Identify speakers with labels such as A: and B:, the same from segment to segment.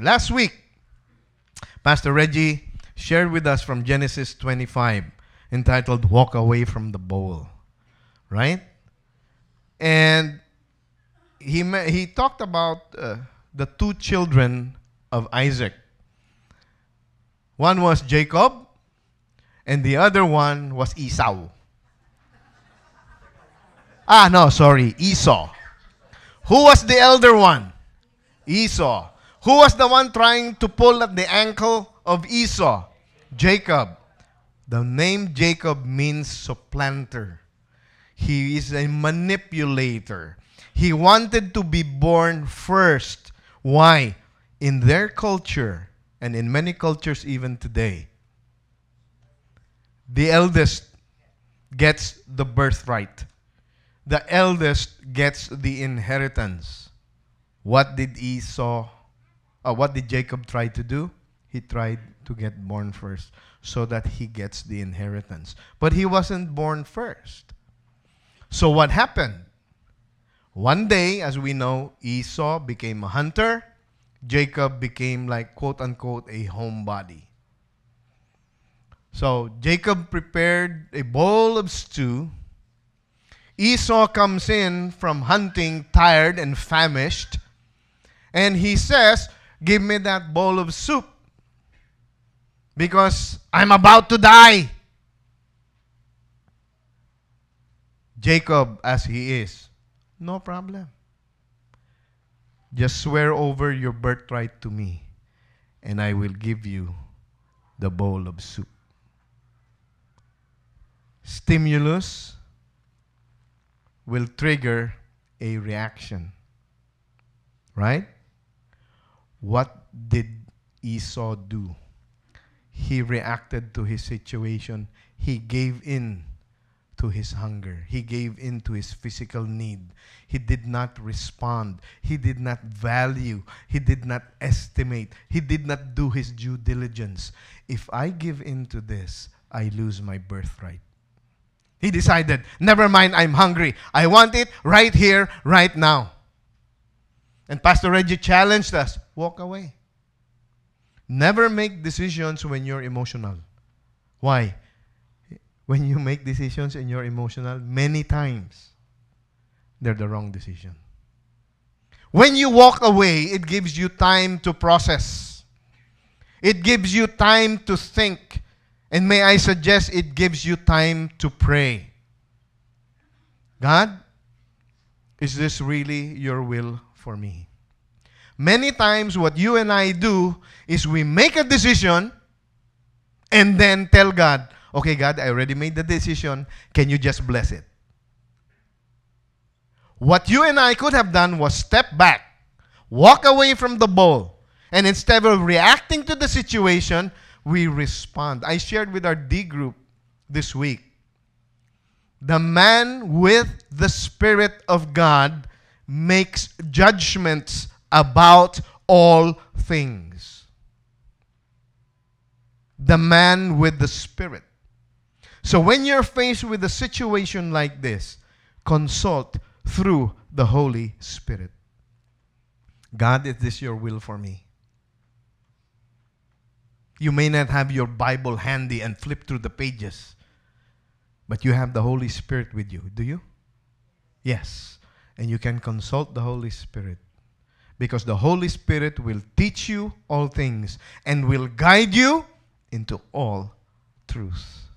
A: Last week, Pastor Reggie shared with us from Genesis 25 entitled Walk Away from the Bowl. Right? And he, he talked about uh, the two children of Isaac. One was Jacob, and the other one was Esau. Ah, no, sorry, Esau. Who was the elder one? Esau. Who was the one trying to pull at the ankle of Esau? Jacob. The name Jacob means supplanter. He is a manipulator. He wanted to be born first. Why? In their culture, and in many cultures even today, the eldest gets the birthright. The eldest gets the inheritance. What did Esau, uh, what did Jacob try to do? He tried to get born first so that he gets the inheritance. But he wasn't born first. So what happened? One day, as we know, Esau became a hunter. Jacob became like quote unquote a homebody. So Jacob prepared a bowl of stew. Esau comes in from hunting, tired and famished, and he says, Give me that bowl of soup because I'm about to die. Jacob, as he is, no problem. Just swear over your birthright to me, and I will give you the bowl of soup stimulus will trigger a reaction. Right? What did Esau do? He reacted to his situation. He gave in to his hunger. He gave in to his physical need. He did not respond. He did not value. He did not estimate. He did not do his due diligence. If I give in to this, I lose my birthright. He decided, never mind, I'm hungry. I want it right here, right now. And Pastor Reggie challenged us walk away. Never make decisions when you're emotional. Why? When you make decisions and you're emotional, many times they're the wrong decision. When you walk away, it gives you time to process. It gives you time to think. And may I suggest it gives you time to pray. God, is this really your will for me? Many times, what you and I do is we make a decision and then tell God, okay, God, I already made the decision. Can you just bless it? What you and I could have done was step back, walk away from the bowl, and instead of reacting to the situation, we respond. I shared with our D group this week. The man with the Spirit of God makes judgments about all things. The man with the Spirit. So when you're faced with a situation like this, consult through the Holy Spirit. God, is this your will for me? You may not have your Bible handy and flip through the pages, but you have the Holy Spirit with you. Do you? Yes. And you can consult the Holy Spirit because the Holy Spirit will teach you all things and will guide you into all truth.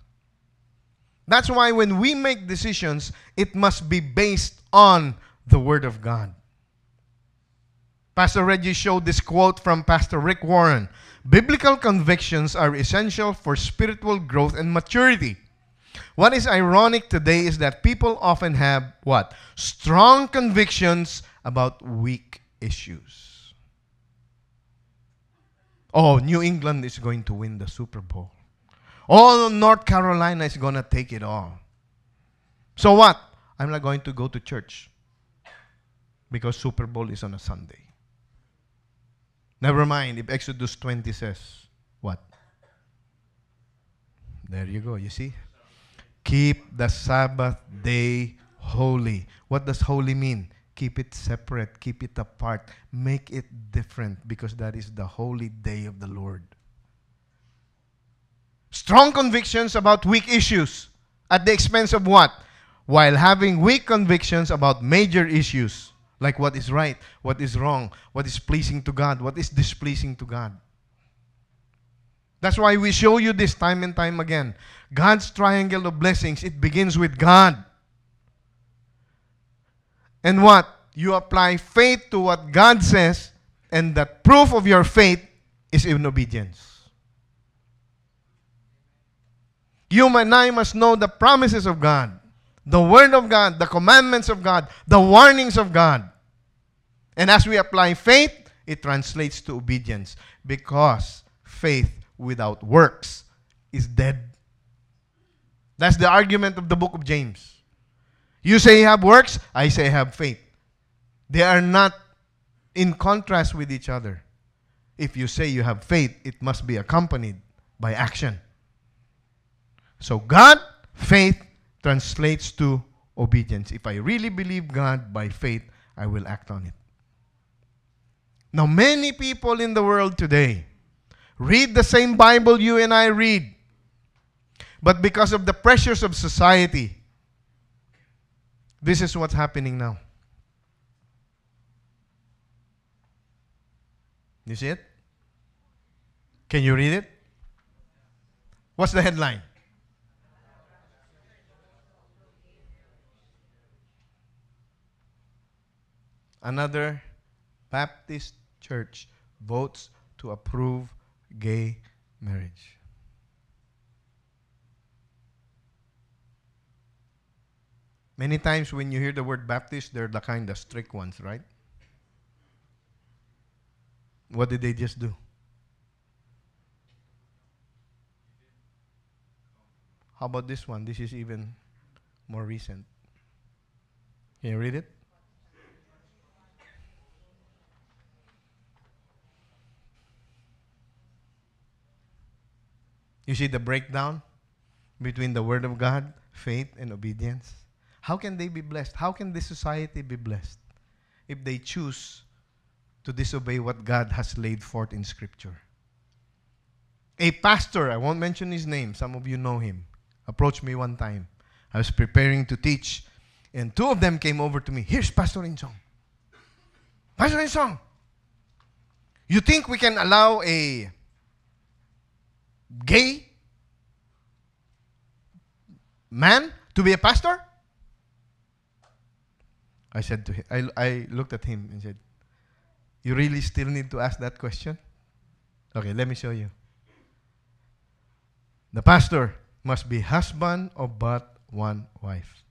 A: That's why when we make decisions, it must be based on the Word of God. Pastor Reggie showed this quote from Pastor Rick Warren Biblical convictions are essential for spiritual growth and maturity. What is ironic today is that people often have what? Strong convictions about weak issues. Oh, New England is going to win the Super Bowl. Oh, North Carolina is going to take it all. So what? I'm not going to go to church because Super Bowl is on a Sunday. Never mind if Exodus 20 says what? There you go. You see? Keep the Sabbath day holy. What does holy mean? keep it separate, keep it apart, make it different because that is the holy day of the Lord. Strong convictions about weak issues at the expense of what? While having weak convictions about major issues like what is right, what is wrong, what is pleasing to God, what is displeasing to God. That's why we show you this time and time again. God's triangle of blessings, it begins with God. And what? You apply faith to what God says, and that proof of your faith is in obedience. You and I must know the promises of God, the Word of God, the commandments of God, the warnings of God. And as we apply faith, it translates to obedience because faith without works is dead. That's the argument of the book of James. You say you have works, I say I have faith. They are not in contrast with each other. If you say you have faith, it must be accompanied by action. So God, faith translates to obedience. If I really believe God by faith, I will act on it. Now, many people in the world today read the same Bible you and I read, but because of the pressures of society, this is what's happening now. You see it? Can you read it? What's the headline? Another Baptist church votes to approve gay marriage. Many times when you hear the word Baptist, they're the kind of strict ones, right? What did they just do? How about this one? This is even more recent. Can you read it? You see the breakdown between the Word of God, faith, and obedience? How can they be blessed? How can this society be blessed if they choose to disobey what God has laid forth in Scripture? A pastor, I won't mention his name, some of you know him, approached me one time. I was preparing to teach, and two of them came over to me. Here's Pastor Insong. Pastor Insong, you think we can allow a gay man to be a pastor? I said to him, I, I looked at him and said, You really still need to ask that question? Okay, let me show you. The pastor must be husband of but one wife.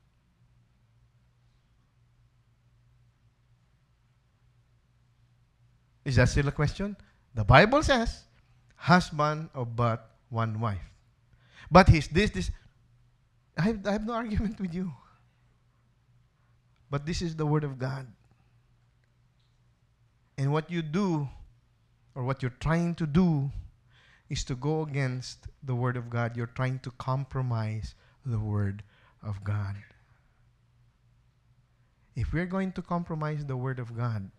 A: Is that still a question? The Bible says, husband of but one wife. But he's this, this. I have, I have no argument with you. But this is the Word of God. And what you do, or what you're trying to do, is to go against the Word of God. You're trying to compromise the Word of God. If we're going to compromise the Word of God,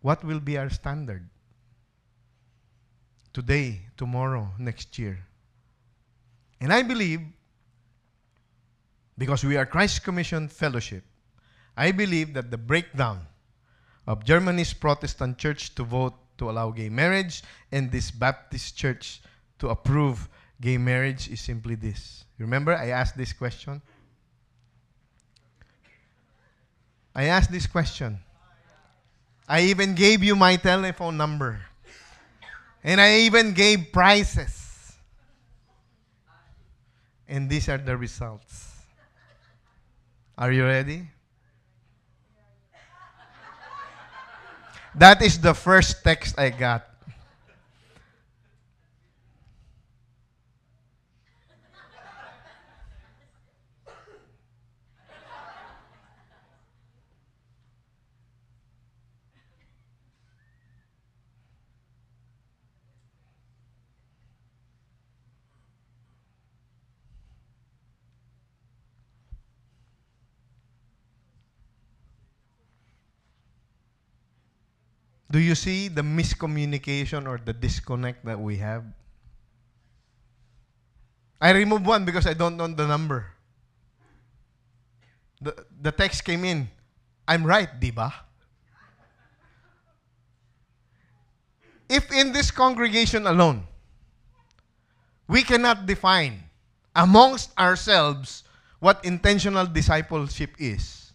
A: what will be our standard? Today, tomorrow, next year. And I believe, because we are Christ Commission Fellowship, I believe that the breakdown of Germany's Protestant church to vote to allow gay marriage and this Baptist church to approve gay marriage is simply this. Remember, I asked this question? I asked this question. I even gave you my telephone number. And I even gave prices. And these are the results. Are you ready? That is the first text I got. Do you see the miscommunication or the disconnect that we have? I removed one because I don't know the number. The, the text came in. I'm right, diba? If in this congregation alone, we cannot define amongst ourselves what intentional discipleship is,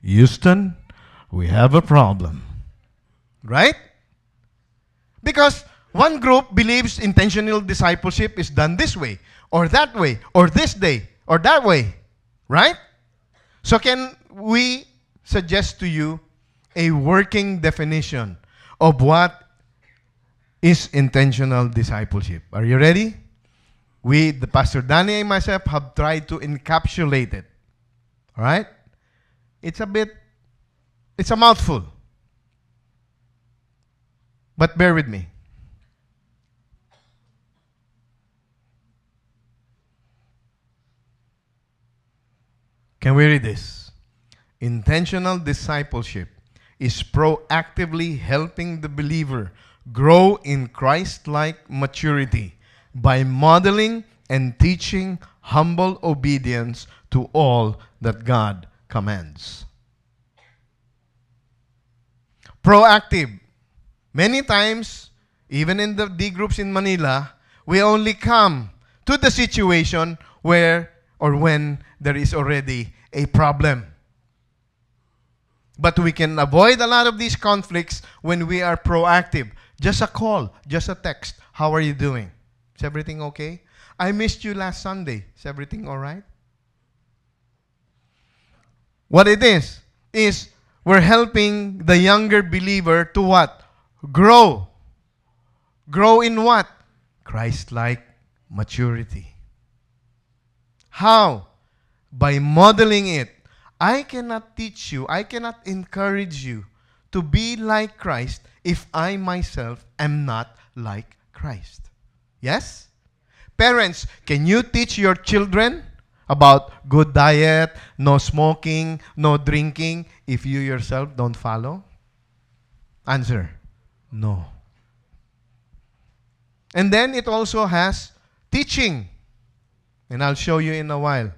A: Houston, we have a problem. Right? Because one group believes intentional discipleship is done this way, or that way, or this day, or that way. Right? So, can we suggest to you a working definition of what is intentional discipleship? Are you ready? We, the Pastor Danny and myself, have tried to encapsulate it. All right? It's a bit, it's a mouthful. But bear with me. Can we read this? Intentional discipleship is proactively helping the believer grow in Christ like maturity by modeling and teaching humble obedience to all that God commands. Proactive. Many times, even in the D groups in Manila, we only come to the situation where or when there is already a problem. But we can avoid a lot of these conflicts when we are proactive. Just a call, just a text. How are you doing? Is everything okay? I missed you last Sunday. Is everything all right? What it is, is we're helping the younger believer to what? Grow. Grow in what? Christ like maturity. How? By modeling it. I cannot teach you, I cannot encourage you to be like Christ if I myself am not like Christ. Yes? Parents, can you teach your children about good diet, no smoking, no drinking if you yourself don't follow? Answer no. And then it also has teaching. And I'll show you in a while.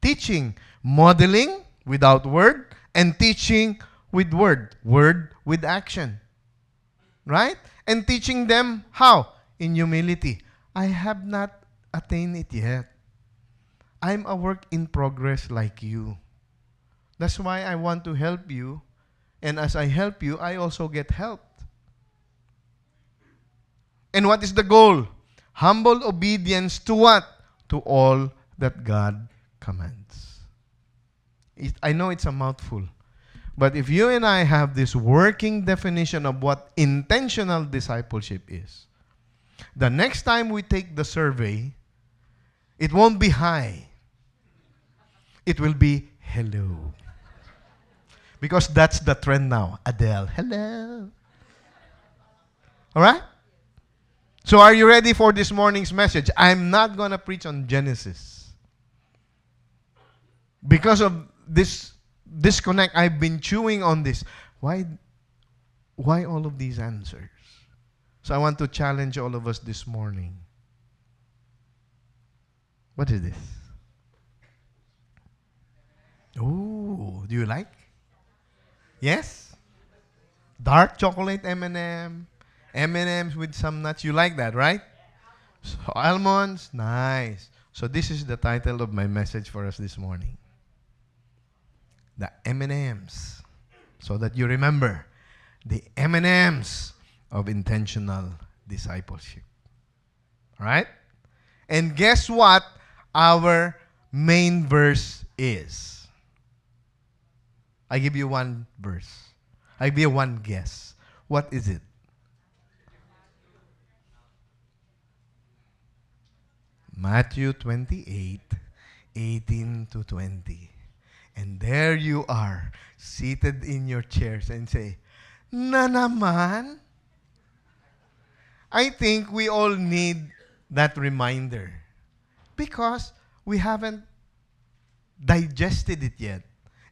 A: Teaching, modeling without word, and teaching with word, word with action. Right? And teaching them how? in humility. I have not attained it yet. I'm a work in progress like you. That's why I want to help you. And as I help you, I also get helped. And what is the goal? Humble obedience to what? To all that God commands. It, I know it's a mouthful. But if you and I have this working definition of what intentional discipleship is, the next time we take the survey, it won't be high. It will be hello. Because that's the trend now. Adele, hello. All right? So, are you ready for this morning's message? I'm not going to preach on Genesis. Because of this disconnect, I've been chewing on this. Why, why all of these answers? So I want to challenge all of us this morning. What is this? Oh, do you like? Yes? Dark chocolate M&M, M&Ms with some nuts. You like that, right? So almonds, nice. So this is the title of my message for us this morning. The M&Ms. So that you remember the M&Ms of intentional discipleship. Right? And guess what our main verse is? I give you one verse. I give you one guess. What is it? Matthew 28, 18 to 20. And there you are, seated in your chairs and say, Na naman? I think we all need that reminder because we haven't digested it yet.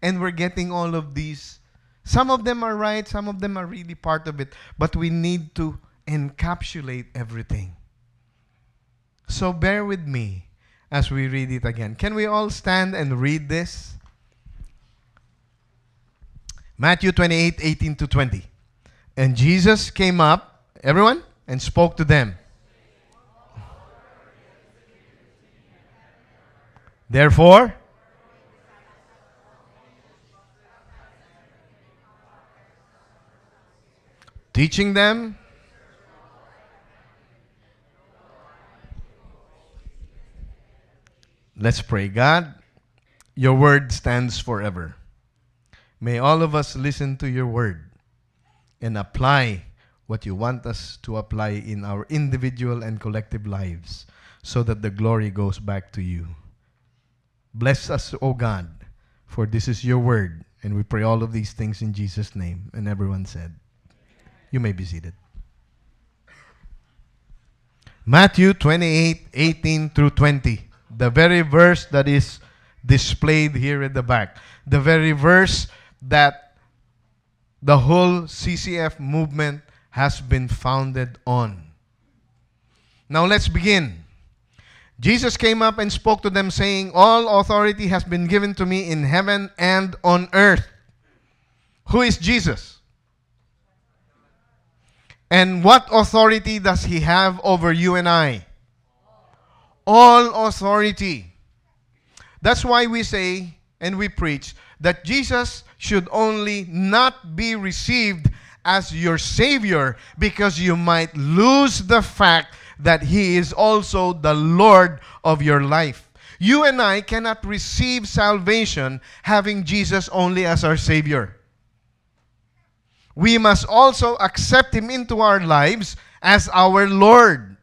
A: And we're getting all of these Some of them are right, some of them are really part of it, but we need to encapsulate everything. So bear with me as we read it again. Can we all stand and read this? Matthew 28 18 to 20. And Jesus came up, everyone, and spoke to them. Therefore, teaching them Let's pray. God, your word stands forever. May all of us listen to your word and apply what you want us to apply in our individual and collective lives so that the glory goes back to you. Bless us, O God, for this is your word. And we pray all of these things in Jesus' name. And everyone said, You may be seated. Matthew 28 18 through 20 the very verse that is displayed here at the back, the very verse that the whole CCF movement has been founded on. Now let's begin. Jesus came up and spoke to them, saying, All authority has been given to me in heaven and on earth. Who is Jesus? And what authority does he have over you and I? All authority. That's why we say and we preach that Jesus should only not be received as your Savior because you might lose the fact that He is also the Lord of your life. You and I cannot receive salvation having Jesus only as our Savior. We must also accept Him into our lives as our Lord.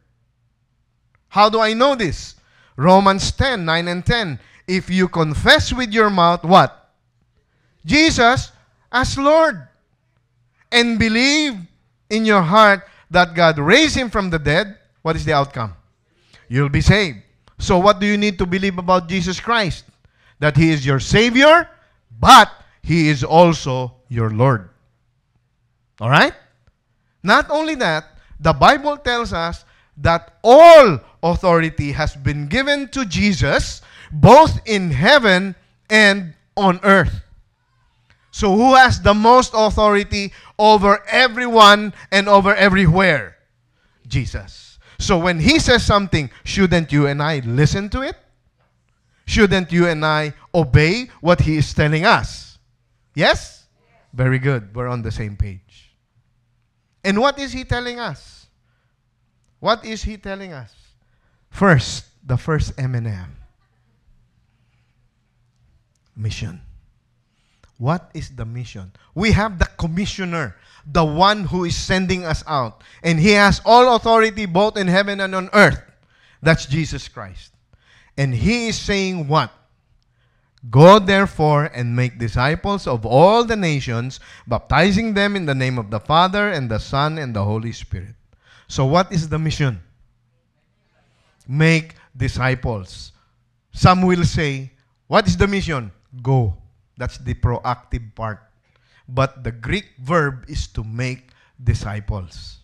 A: How do I know this? Romans 10, 9 and 10. If you confess with your mouth what? Jesus as Lord. And believe in your heart that God raised him from the dead, what is the outcome? You'll be saved. So what do you need to believe about Jesus Christ? That he is your Savior, but he is also your Lord. All right? Not only that, the Bible tells us that all authority has been given to Jesus, both in heaven and on earth. So, who has the most authority over everyone and over everywhere? Jesus. So, when he says something, shouldn't you and I listen to it? Shouldn't you and I obey what he is telling us? Yes? Very good. We're on the same page. And what is he telling us? What is he telling us? First, the first M&M. Mission. What is the mission? We have the commissioner, the one who is sending us out. And he has all authority both in heaven and on earth. That's Jesus Christ. And he is saying what? Go therefore and make disciples of all the nations, baptizing them in the name of the Father and the Son and the Holy Spirit. So, what is the mission? Make disciples. Some will say, What is the mission? Go. That's the proactive part. But the Greek verb is to make disciples.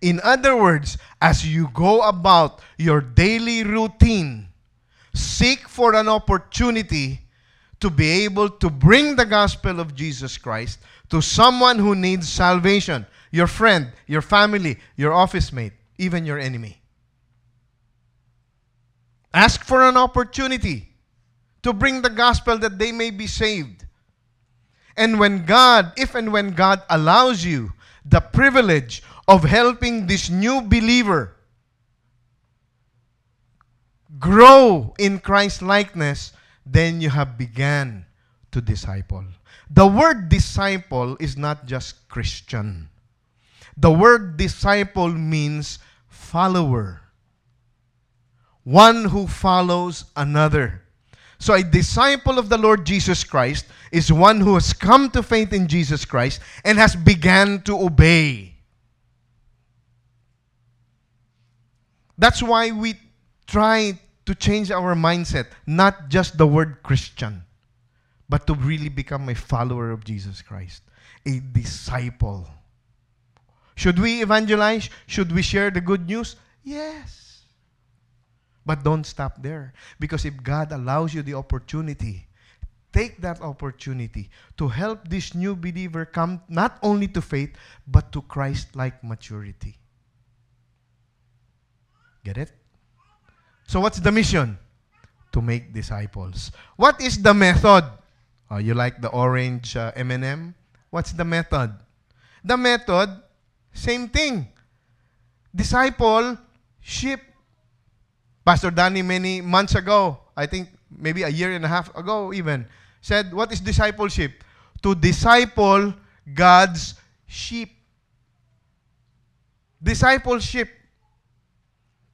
A: In other words, as you go about your daily routine, seek for an opportunity to be able to bring the gospel of Jesus Christ to someone who needs salvation your friend, your family, your office mate, even your enemy. Ask for an opportunity to bring the gospel that they may be saved. And when God, if and when God allows you the privilege of helping this new believer grow in Christ likeness, then you have begun to disciple. The word disciple is not just Christian. The word disciple means follower. One who follows another. So a disciple of the Lord Jesus Christ is one who has come to faith in Jesus Christ and has began to obey. That's why we try to change our mindset, not just the word Christian, but to really become a follower of Jesus Christ, a disciple. Should we evangelize? Should we share the good news? Yes. But don't stop there. Because if God allows you the opportunity, take that opportunity to help this new believer come not only to faith, but to Christ like maturity. Get it? So, what's the mission? To make disciples. What is the method? Oh, you like the orange uh, M&M? What's the method? The method, same thing. Disciple, sheep. Pastor Danny many months ago, I think maybe a year and a half ago even, said, what is discipleship? To disciple God's sheep. Discipleship.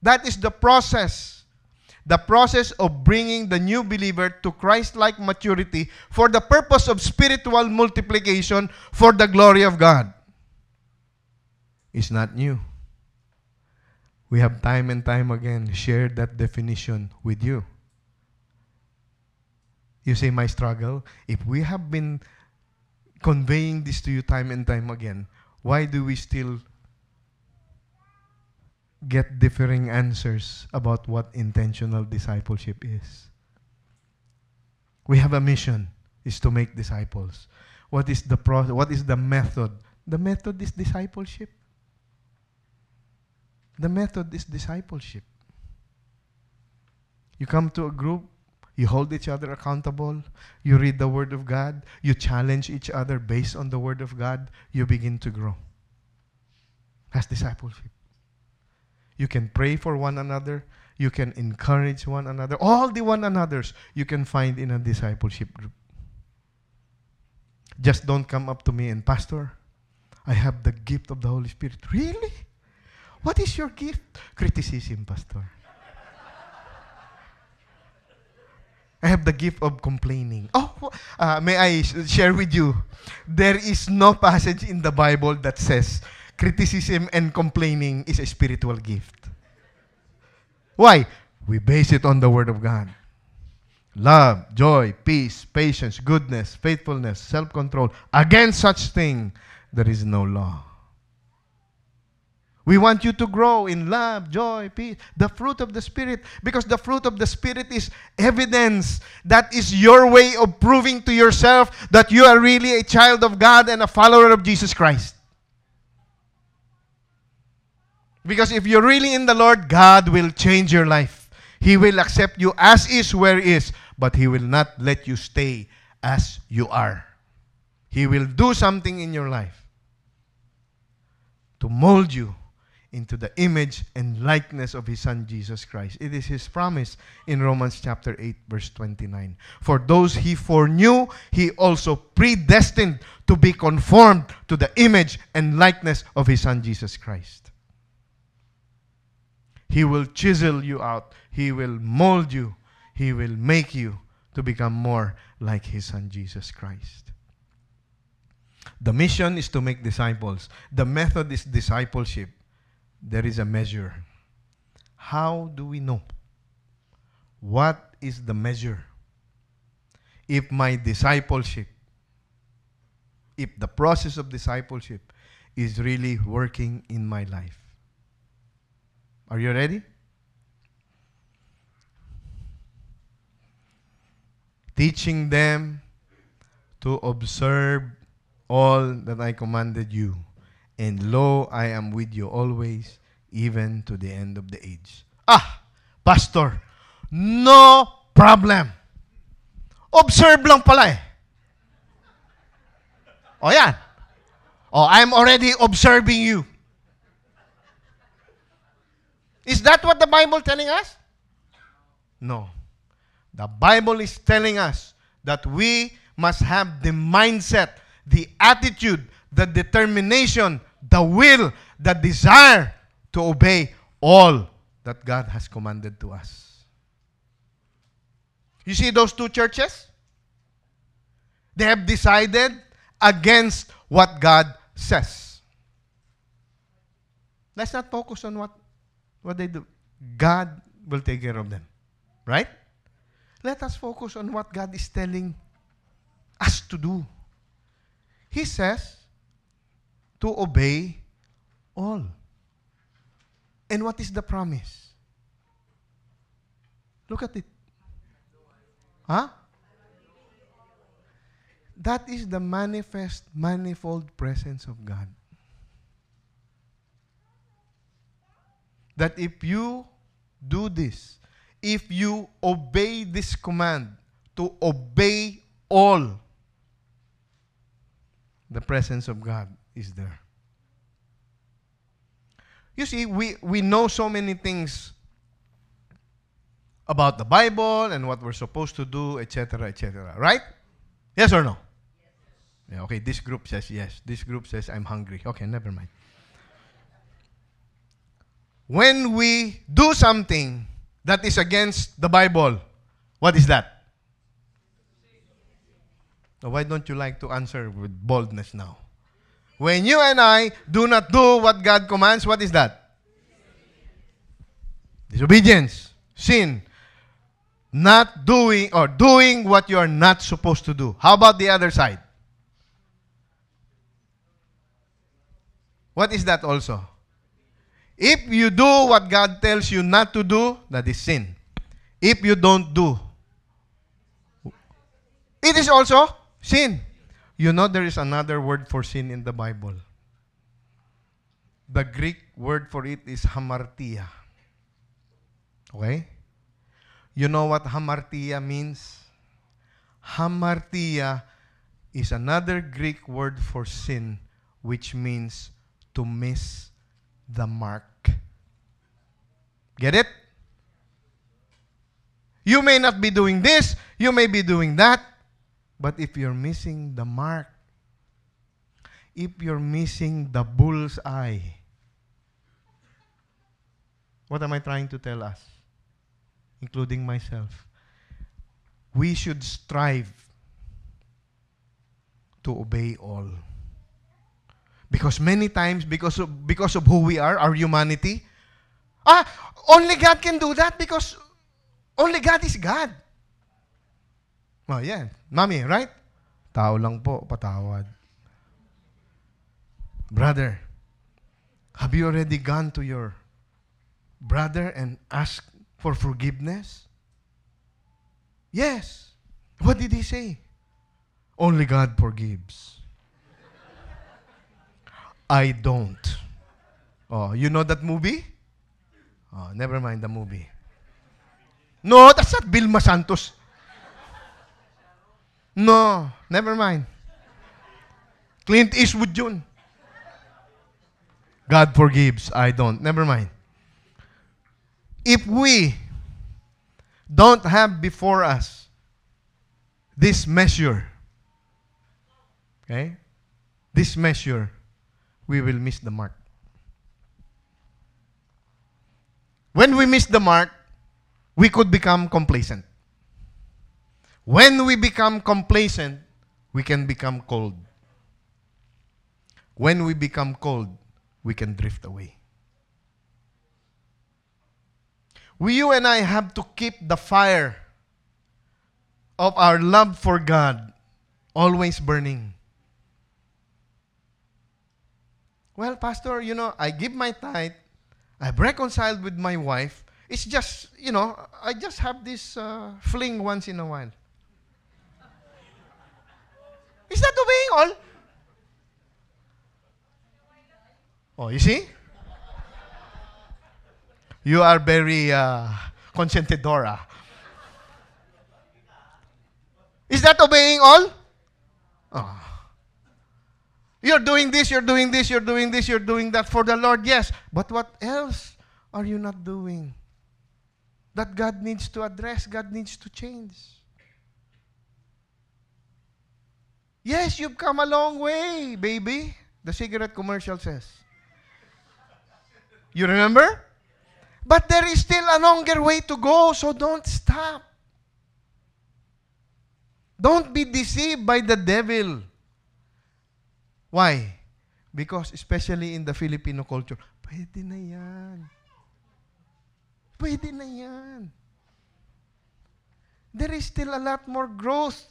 A: That is the process the process of bringing the new believer to Christ like maturity for the purpose of spiritual multiplication for the glory of God is not new. We have time and time again shared that definition with you. You say, my struggle. If we have been conveying this to you time and time again, why do we still get differing answers about what intentional discipleship is. We have a mission is to make disciples. What is the process? What is the method? The method is discipleship. The method is discipleship. You come to a group, you hold each other accountable, you read the Word of God, you challenge each other based on the Word of God, you begin to grow. That's discipleship. You can pray for one another. You can encourage one another. All the one another's you can find in a discipleship group. Just don't come up to me and, Pastor, I have the gift of the Holy Spirit. Really? What is your gift? Criticism, Pastor. I have the gift of complaining. Oh, uh, may I share with you? There is no passage in the Bible that says criticism and complaining is a spiritual gift. Why? We base it on the Word of God. Love, joy, peace, patience, goodness, faithfulness, self control. Against such thing, there is no law. We want you to grow in love, joy, peace, the fruit of the Spirit, because the fruit of the Spirit is evidence. That is your way of proving to yourself that you are really a child of God and a follower of Jesus Christ. Because if you're really in the Lord, God will change your life. He will accept you as is where is, but He will not let you stay as you are. He will do something in your life to mold you into the image and likeness of His Son Jesus Christ. It is His promise in Romans chapter 8, verse 29. For those He foreknew, He also predestined to be conformed to the image and likeness of His Son Jesus Christ. He will chisel you out. He will mold you. He will make you to become more like His Son Jesus Christ. The mission is to make disciples. The method is discipleship. There is a measure. How do we know? What is the measure? If my discipleship, if the process of discipleship is really working in my life. Are you ready? Teaching them to observe all that I commanded you. And lo, I am with you always, even to the end of the age. Ah, Pastor, no problem. Observe lang pala eh. O yan. O, I'm already observing you. Is that what the Bible telling us? No. The Bible is telling us that we must have the mindset, the attitude, the determination, the will, the desire to obey all that God has commanded to us. You see those two churches? They have decided against what God says. Let's not focus on what what they do? God will take care of them. Right? Let us focus on what God is telling us to do? He says to obey all. And what is the promise? Look at it. Huh? That is the manifest, manifold presence of God. That if you do this, if you obey this command to obey all, the presence of God is there. You see, we, we know so many things about the Bible and what we're supposed to do, etc., etc. Right? Yes or no? Yeah, okay, this group says yes. This group says I'm hungry. Okay, never mind. When we do something that is against the Bible, what is that? Why don't you like to answer with boldness now? When you and I do not do what God commands, what is that? Disobedience, sin, not doing or doing what you are not supposed to do. How about the other side? What is that also? If you do what God tells you not to do, that is sin. If you don't do, it is also sin. You know there is another word for sin in the Bible. The Greek word for it is hamartia. Okay? You know what hamartia means? Hamartia is another Greek word for sin, which means to miss the mark. Get it? You may not be doing this, you may be doing that, but if you're missing the mark, if you're missing the bull's eye, what am I trying to tell us? Including myself. We should strive to obey all. Because many times, because of, because of who we are, our humanity, ah, only God can do that because only God is God. Well, yeah. Mami, right? Tao lang po, patawad. Brother, have you already gone to your brother and asked for forgiveness? Yes. What did he say? Only God forgives. I don't. Oh, you know that movie? Oh, never mind the movie. No, that's not Vilma Santos. No, never mind. Clint Eastwood yun. God forgives, I don't. Never mind. If we don't have before us this measure, okay, this measure, we will miss the mark. When we miss the mark, we could become complacent. When we become complacent, we can become cold. When we become cold, we can drift away. We, you and I have to keep the fire of our love for God always burning. Well, Pastor, you know, I give my tithe, I've reconciled with my wife. It's just, you know, I just have this uh, fling once in a while. Is that obeying all? Oh, you see? You are very uh, consentidora. Is that obeying all? Oh. You're doing this, you're doing this, you're doing this, you're doing that for the Lord, yes. But what else are you not doing? That God needs to address, God needs to change. Yes, you've come a long way, baby. The cigarette commercial says. You remember? But there is still a longer way to go, so don't stop. Don't be deceived by the devil. Why? Because especially in the Filipino culture, pwede na yan. Pwede na yan. There is still a lot more growth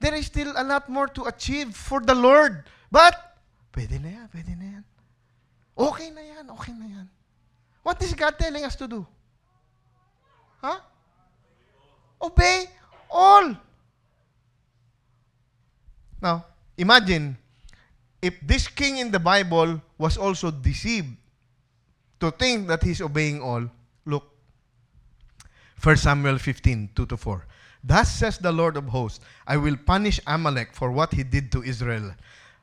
A: there is still a lot more to achieve for the Lord. But, pwede na yan, pwede na yan. Okay na yan, okay na yan. What is God telling us to do? Huh? Obey all. Now, imagine if this king in the Bible was also deceived to think that he's obeying all. Look, 1 Samuel 15, 2 to 4. Thus says the Lord of hosts, I will punish Amalek for what he did to Israel,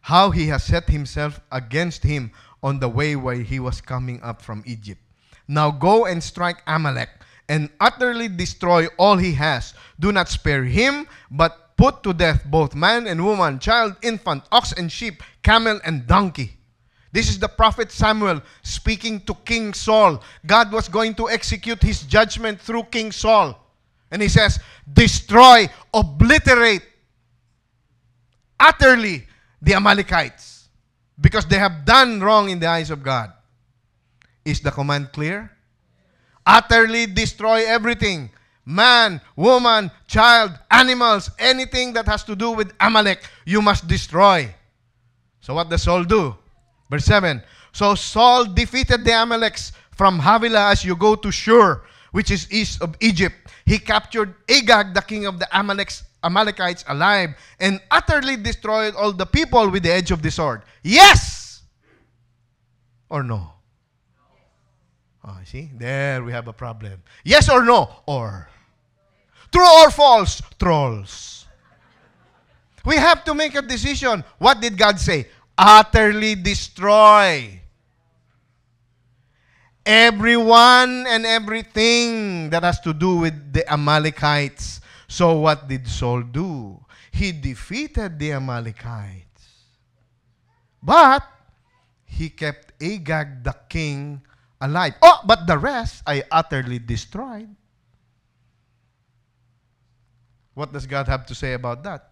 A: how he has set himself against him on the way where he was coming up from Egypt. Now go and strike Amalek and utterly destroy all he has. Do not spare him, but put to death both man and woman, child, infant, ox and sheep, camel and donkey. This is the prophet Samuel speaking to King Saul. God was going to execute his judgment through King Saul. And he says, destroy, obliterate utterly the Amalekites because they have done wrong in the eyes of God. Is the command clear? Utterly destroy everything man, woman, child, animals, anything that has to do with Amalek, you must destroy. So what does Saul do? Verse 7. So Saul defeated the Amaleks from Havilah as you go to Shur, which is east of Egypt. He captured Agag, the king of the Amalekites, alive and utterly destroyed all the people with the edge of the sword. Yes! Or no? Oh, see? There we have a problem. Yes or no? Or. True or false? Trolls. We have to make a decision. What did God say? Utterly destroy everyone and everything that has to do with the Amalekites. So what did Saul do? He defeated the Amalekites. But he kept Agag the king alive. Oh, but the rest I utterly destroyed. What does God have to say about that?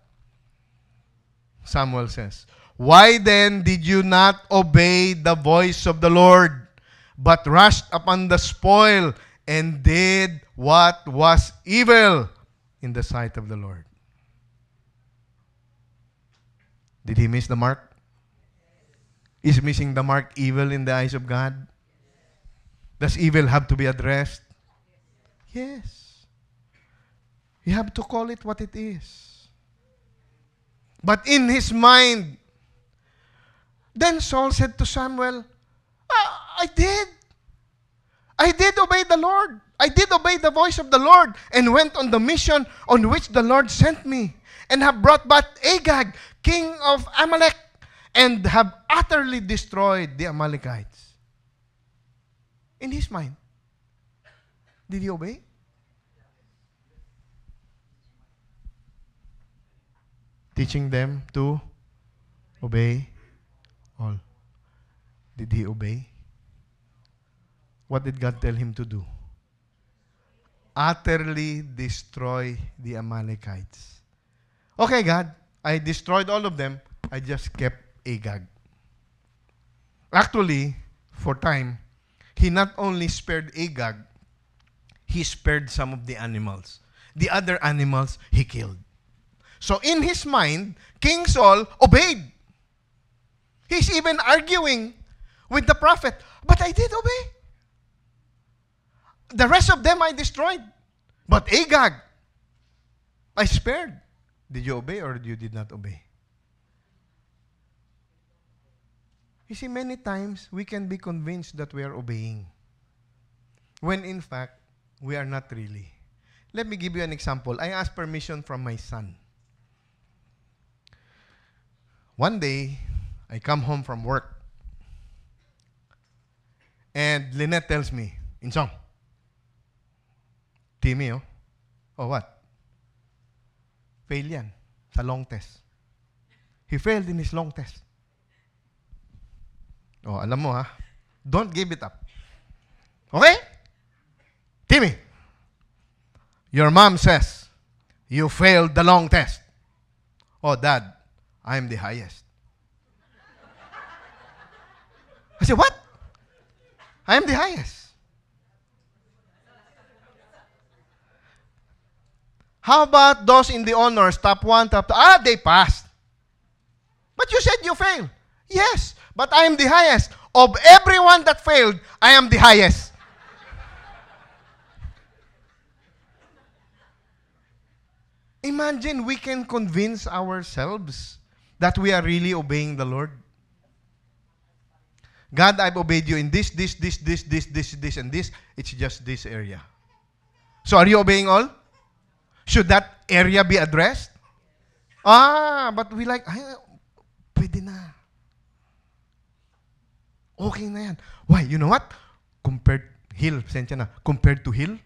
A: Samuel says, Why then did you not obey the voice of the Lord, but rushed upon the spoil and did what was evil in the sight of the Lord? Did he miss the mark? Is missing the mark evil in the eyes of God? Does evil have to be addressed? Yes. You have to call it what it is. But in his mind, then Saul said to Samuel, ah, I did. I did obey the Lord. I did obey the voice of the Lord and went on the mission on which the Lord sent me and have brought back Agag, king of Amalek, and have utterly destroyed the Amalekites. In his mind, did he obey? teaching them to obey all. Did he obey? What did God tell him to do? Utterly destroy the Amalekites. Okay, God, I destroyed all of them. I just kept Agag. Actually, for time, he not only spared Agag, he spared some of the animals. The other animals he killed. So in his mind, King Saul obeyed. He's even arguing with the prophet, but I did obey. The rest of them I destroyed. But Agag, I spared. Did you obey or did you did not obey? You see, many times we can be convinced that we are obeying, when in fact, we are not really. Let me give you an example. I asked permission from my son. One day, I come home from work. And Lynette tells me, Insong, Timmy, oh. Oh, what? Fail yan sa long test. He failed in his long test. Oh, alam mo ha, don't give it up. Okay? Timmy, your mom says, you failed the long test. Oh, dad, I am the highest. I said, What? I am the highest. How about those in the honors, top one, top two? Ah, they passed. But you said you failed. Yes, but I am the highest. Of everyone that failed, I am the highest. Imagine we can convince ourselves that we are really obeying the Lord. God, I've obeyed you in this, this, this, this, this, this, this, and this. It's just this area. So are you obeying all? Should that area be addressed? Ah, but we like, ay, pwede na. Okay na yan. Why? You know what? Compared, hill, sensya na, compared to hill,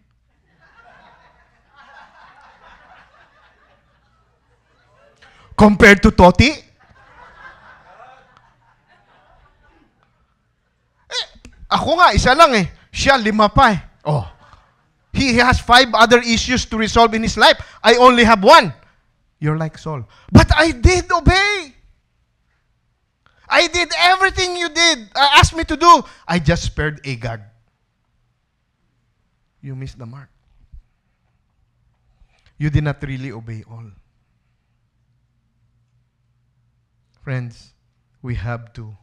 A: compared to Toti, eh, ako nga, isa lang eh. Siya, lima pa eh. Oh. He has five other issues to resolve in his life. I only have one. You're like Saul. But I did obey. I did everything you did. Uh, asked me to do. I just spared Agag. You missed the mark. You did not really obey all. Friends, we have to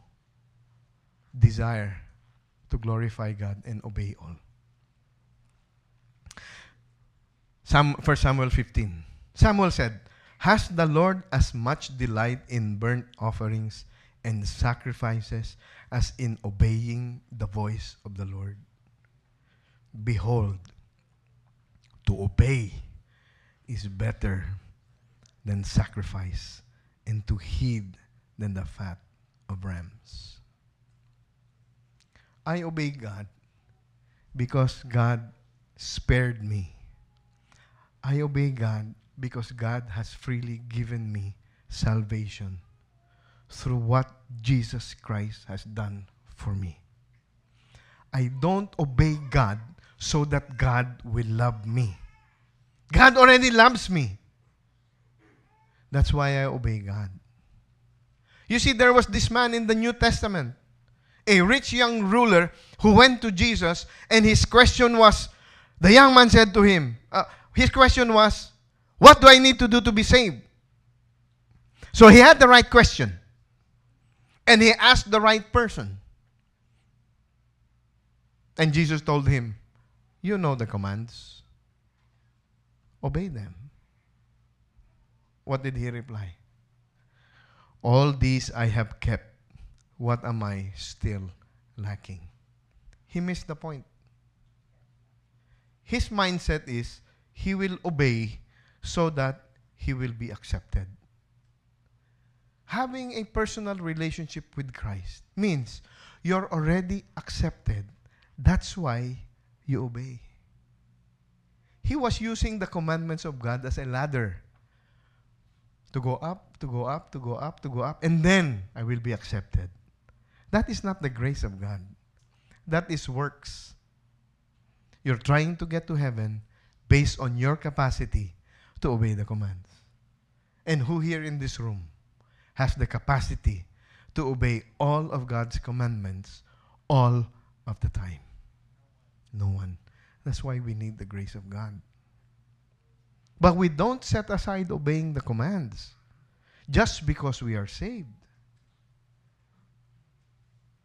A: desire to glorify God and obey all. Sam, 1 Samuel 15. Samuel said, Has the Lord as much delight in burnt offerings and sacrifices as in obeying the voice of the Lord? Behold, to obey is better than sacrifice, and to heed than the fat of rams. I obey God because God spared me. I obey God because God has freely given me salvation through what Jesus Christ has done for me. I don't obey God so that God will love me. God already loves me. That's why I obey God. You see, there was this man in the New Testament, a rich young ruler who went to Jesus, and his question was the young man said to him, his question was, What do I need to do to be saved? So he had the right question, and he asked the right person. And Jesus told him, You know the commands, obey them. What did he reply? All these I have kept. What am I still lacking? He missed the point. His mindset is he will obey so that he will be accepted. Having a personal relationship with Christ means you're already accepted. That's why you obey. He was using the commandments of God as a ladder to go up, to go up, to go up, to go up, and then I will be accepted. That is not the grace of God. That is works. You're trying to get to heaven based on your capacity to obey the commands. And who here in this room has the capacity to obey all of God's commandments all of the time? No one. That's why we need the grace of God. But we don't set aside obeying the commands just because we are saved.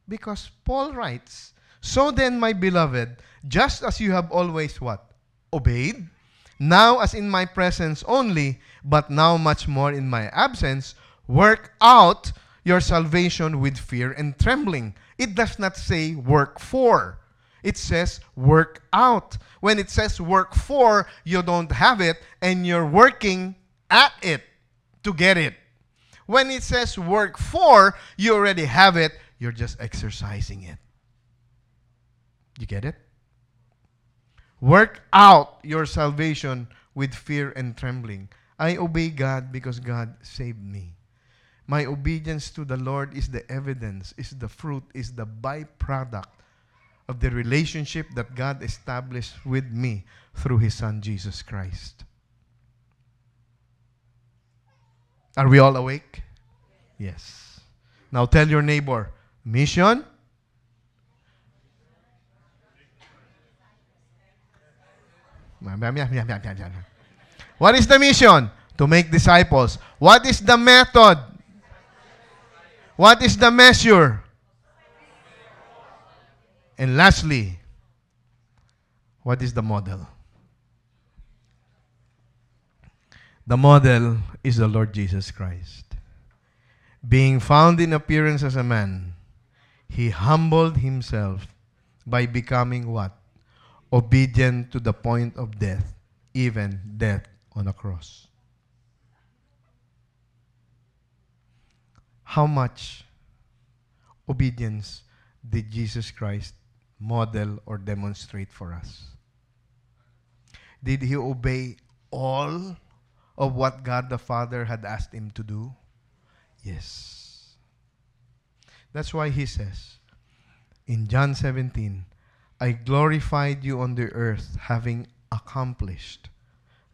A: Because Paul writes, So then, my beloved, just as you have always what? Obeyed, now as in my presence only, but now much more in my absence, work out your salvation with fear and trembling. It does not say work for. It says work out. When it says work for, you don't have it and you're working at it to get it. When it says work for, you already have it, you're just exercising it. You get it? Work out your salvation with fear and trembling. I obey God because God saved me. My obedience to the Lord is the evidence, is the fruit, is the byproduct of the relationship that God established with me through His Son, Jesus Christ. Are we all awake? Yes. Now tell your neighbor, mission. What is the mission? To make disciples. What is the method? What is the measure? And lastly, what is the model? The model is the Lord Jesus Christ. Being found in appearance as a man, he humbled himself by becoming what? Obedient to the point of death, even death on a cross. How much obedience did Jesus Christ model or demonstrate for us? Did he obey all of what God the Father had asked him to do? Yes. That's why he says in John 17, I glorified you on the earth, having accomplished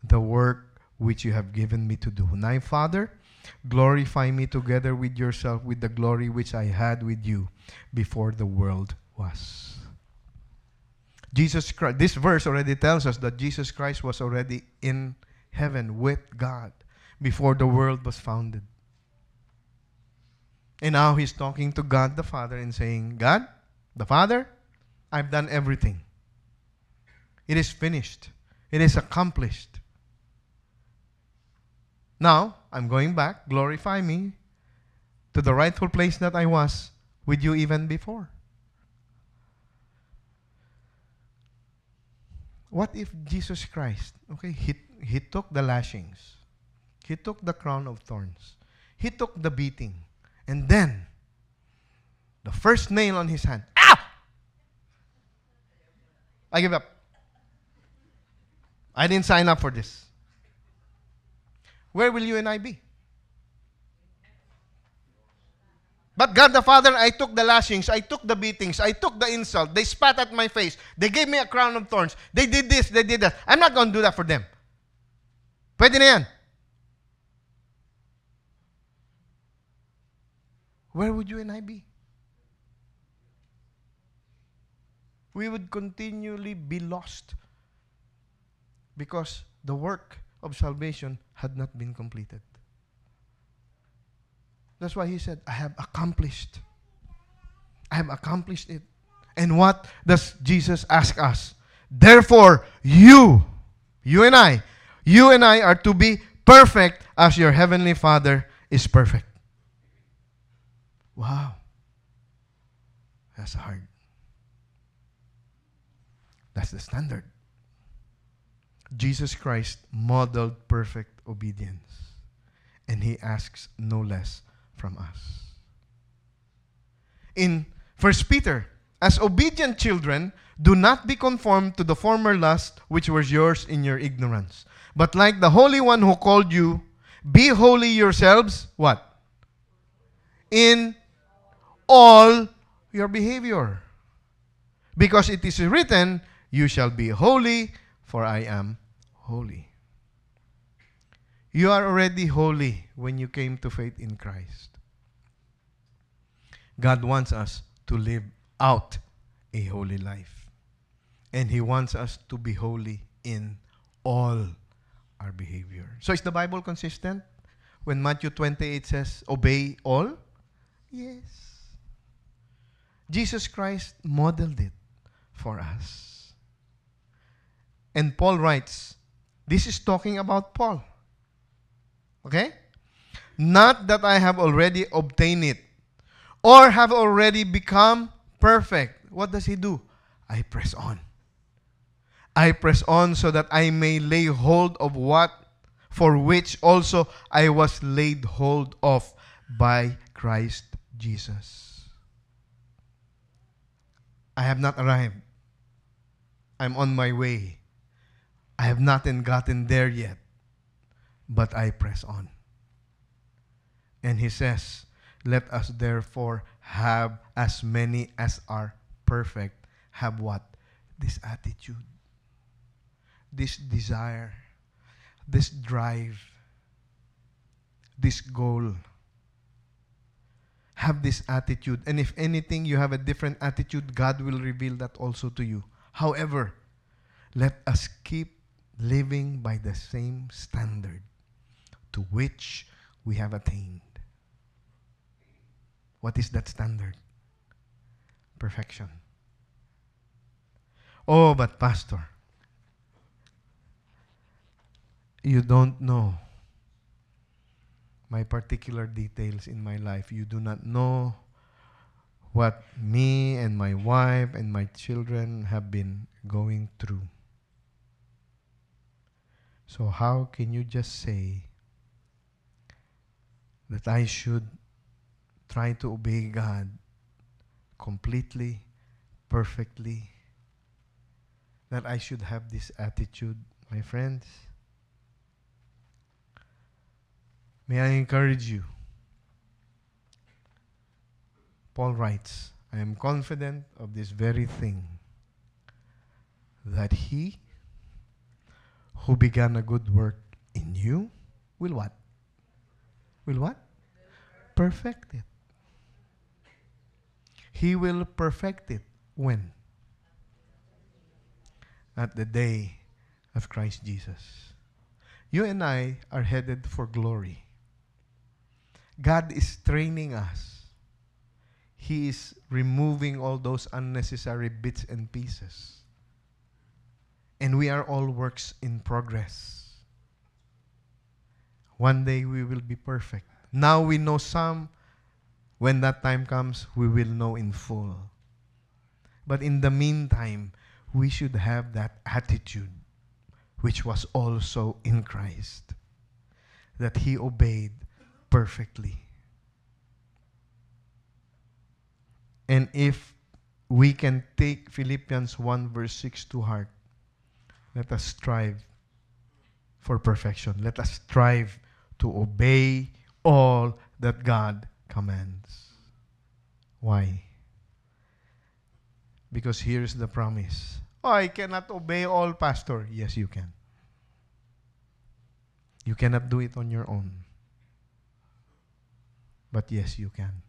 A: the work which you have given me to do. Now, Father, glorify me together with yourself with the glory which I had with you before the world was. Jesus Christ, this verse already tells us that Jesus Christ was already in heaven with God before the world was founded. And now he's talking to God the Father and saying, God, the Father, I've done everything. It is finished. It is accomplished. Now, I'm going back, glorify me to the rightful place that I was with you even before. What if Jesus Christ, okay, he, he took the lashings, he took the crown of thorns, he took the beating, and then the first nail on his hand! I give up. I didn't sign up for this. Where will you and I be? But God the Father, I took the lashings, I took the beatings, I took the insult. They spat at my face. They gave me a crown of thorns. They did this, they did that. I'm not going to do that for them. Pwede na yan. Where would you and I be? We would continually be lost because the work of salvation had not been completed. That's why he said, I have accomplished. I have accomplished it. And what does Jesus ask us? Therefore, you, you and I, you and I are to be perfect as your heavenly Father is perfect. Wow. That's hard. That's the standard. Jesus Christ modeled perfect obedience, and he asks no less from us. In 1 Peter, as obedient children, do not be conformed to the former lust which was yours in your ignorance. But like the Holy One who called you, be holy yourselves, what? In all your behavior. Because it is written, You shall be holy, for I am holy. You are already holy when you came to faith in Christ. God wants us to live out a holy life. And He wants us to be holy in all our behavior. So is the Bible consistent? When Matthew 28 says, obey all? Yes. Jesus Christ modeled it for us. And Paul writes, this is talking about Paul. Okay? Not that I have already obtained it or have already become perfect. What does he do? I press on. I press on so that I may lay hold of what for which also I was laid hold of by Christ Jesus. I have not arrived. I'm on my way. I have not gotten there yet, but I press on. And he says, Let us therefore have as many as are perfect. Have what? This attitude, this desire, this drive, this goal. Have this attitude. And if anything, you have a different attitude, God will reveal that also to you. However, let us keep living by the same standard to which we have attained. What is that standard? Perfection. Oh, but Pastor, you don't know my particular details in my life. You do not know what me and my wife and my children have been going through. So, how can you just say that I should try to obey God completely, perfectly? That I should have this attitude, my friends? May I encourage you? Paul writes, I am confident of this very thing, that he who began a good work in you will what? Will what? Perfect it. He will perfect it when? At the day of Christ Jesus. You and I are headed for glory. God is training us. He is removing all those unnecessary bits and pieces. And we are all works in progress. One day we will be perfect. Now we know some. When that time comes, we will know in full. But in the meantime, we should have that attitude which was also in Christ. That he obeyed perfectly. And if we can take Philippians 1 verse 6 to heart, let us strive for perfection. Let us strive to obey all that God commands. Why? Because here's the promise. Oh, I cannot obey all, Pastor. Yes, you can. You cannot do it on your own. But yes, you can.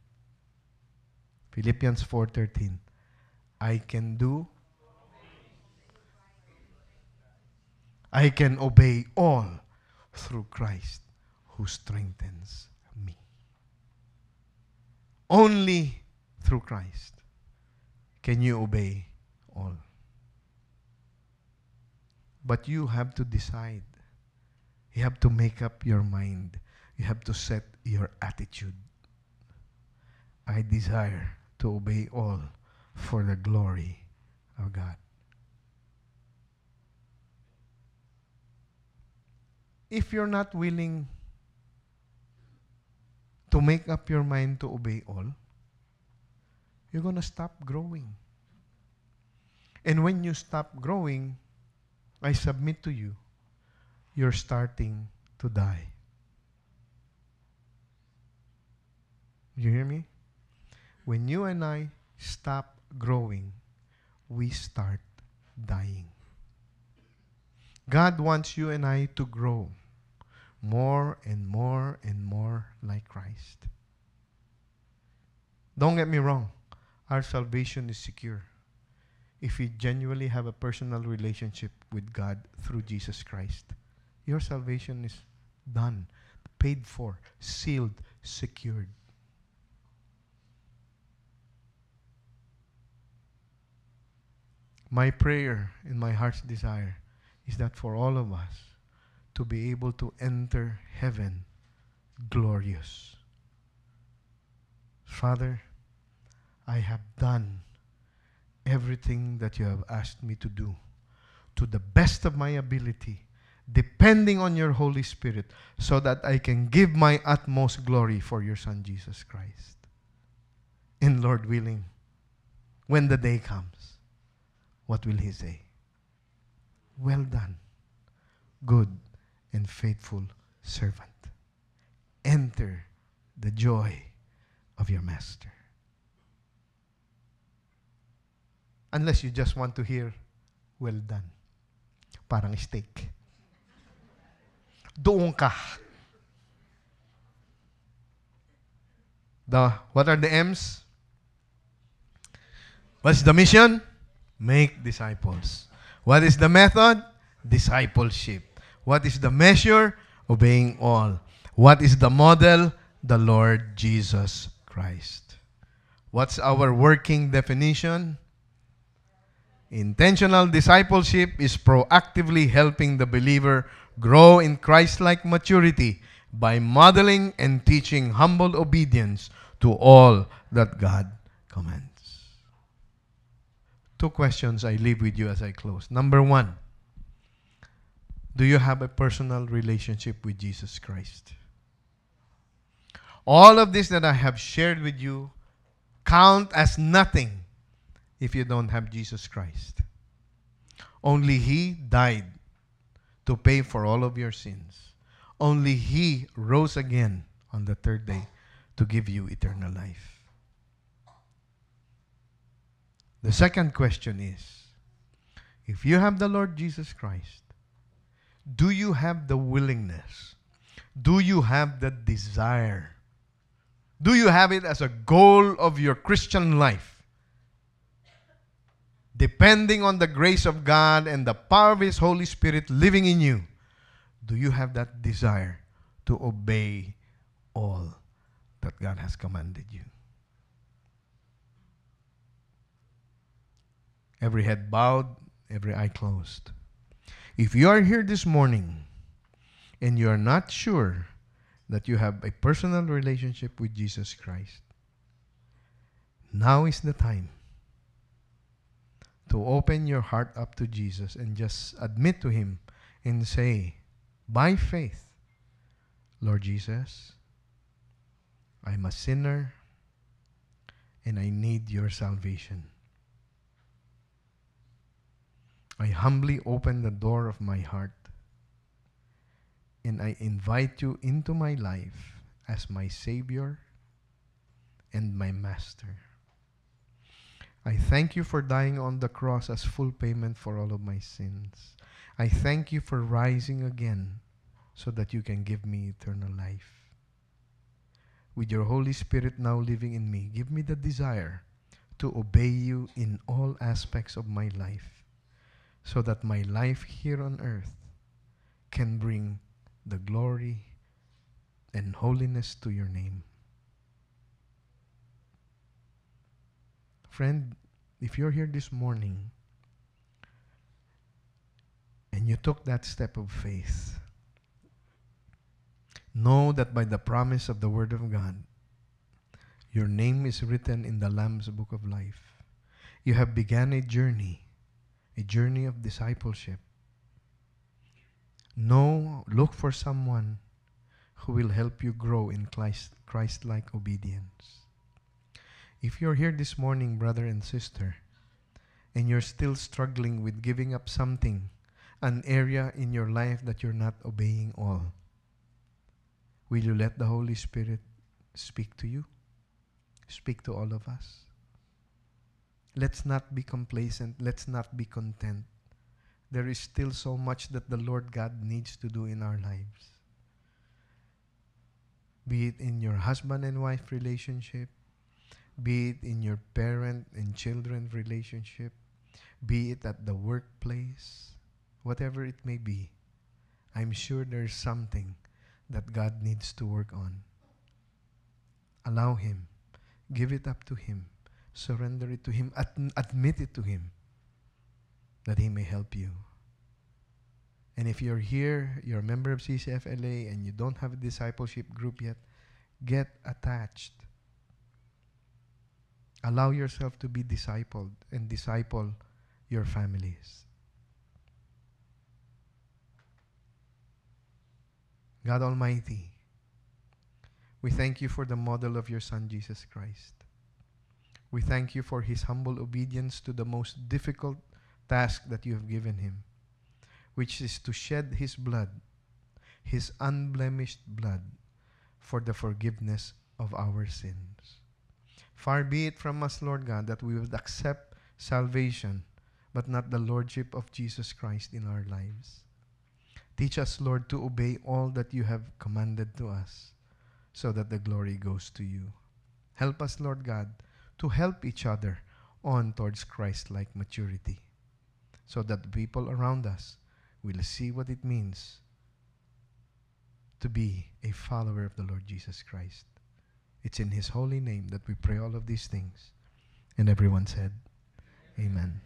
A: Philippians 4:13. I can do I can obey all through Christ who strengthens me. Only through Christ can you obey all. But you have to decide. You have to make up your mind. You have to set your attitude. I desire to obey all for the glory of God. If you're not willing to make up your mind to obey all, you're going to stop growing. And when you stop growing, I submit to you, you're starting to die. You hear me? When you and I stop growing, we start dying. God wants you and I to grow more and more and more like Christ. Don't get me wrong, our salvation is secure if we genuinely have a personal relationship with God through Jesus Christ. Your salvation is done, paid for, sealed, secured. My prayer and my heart's desire is that for all of us, to be able to enter heaven glorious. Father, I have done everything that you have asked me to do to the best of my ability, depending on your Holy Spirit, so that I can give my utmost glory for your Son Jesus Christ. And Lord willing, when the day comes, what will He say? Well done, good and faithful servant. Enter the joy of your master. Unless you just want to hear, well done. Parang steak. Doon ka. The, what are the M's? What's the mission? Make disciples. What is the method? Discipleship. What is the measure? Obeying all. What is the model? The Lord Jesus Christ. What's our working definition? Intentional discipleship is proactively helping the believer grow in Christ like maturity by modeling and teaching humble obedience to all that God commands. Two questions I leave with you as I close. Number one Do you have a personal relationship with Jesus Christ? All of this that I have shared with you count as nothing if you don't have Jesus Christ. Only He died to pay for all of your sins. Only He rose again on the third day to give you eternal life. The second question is if you have the Lord Jesus Christ, do you have the willingness? Do you have the desire? Do you have it as a goal of your Christian life? depending on the grace of God and the power of His Holy Spirit living in you, do you have that desire to obey all that God has commanded you? Every head bowed, every eye closed. If you are here this morning and you are not sure that you have a personal relationship with Jesus Christ, now is the time to open your heart up to Jesus and just admit to Him and say, by faith, Lord Jesus, I'm a sinner and I need your salvation. I humbly open the door of my heart and I invite you into my life as my Savior and my Master. I thank you for dying on the cross as full payment for all of my sins. I thank you for rising again so that you can give me eternal life. With your Holy Spirit now living in me, give me the desire to obey you in all aspects of my life so that my life here on earth can bring the glory and holiness to your name. Friend, if you're here this morning and you took that step of faith, know that by the promise of the Word of God, your name is written in the Lamb's Book of Life. You have begun a journey, a journey of discipleship. Know, look for someone who will help you grow in Christ like obedience. If you're here this morning, brother and sister, and you're still struggling with giving up something, an area in your life that you're not obeying all, will you let the Holy Spirit speak to you? Speak to all of us. Let's not be complacent. Let's not be content. There is still so much that the Lord God needs to do in our lives. Be it in your husband and wife relationship, be it in your parent and children relationship, be it at the workplace, whatever it may be, I'm sure there's something that God needs to work on. Allow Him. Give it up to Him. Surrender it to Him. Ad- admit it to Him that He may help you. And if you're here, you're a member of CCFLA, and you don't have a discipleship group yet, get attached Allow yourself to be discipled and disciple your families. God Almighty, we thank you for the model of your Son, Jesus Christ. We thank you for his humble obedience to the most difficult task that you have given him, which is to shed his blood, his unblemished blood, for the forgiveness of our sins. Far be it from us, Lord God, that we would accept salvation, but not the Lordship of Jesus Christ in our lives. Teach us, Lord, to obey all that you have commanded to us, so that the glory goes to you. Help us, Lord God, to help each other on towards Christ like maturity, so that the people around us we'll see what it means to be a follower of the Lord Jesus Christ. It's in His holy name that we pray all of these things. And everyone said, Amen.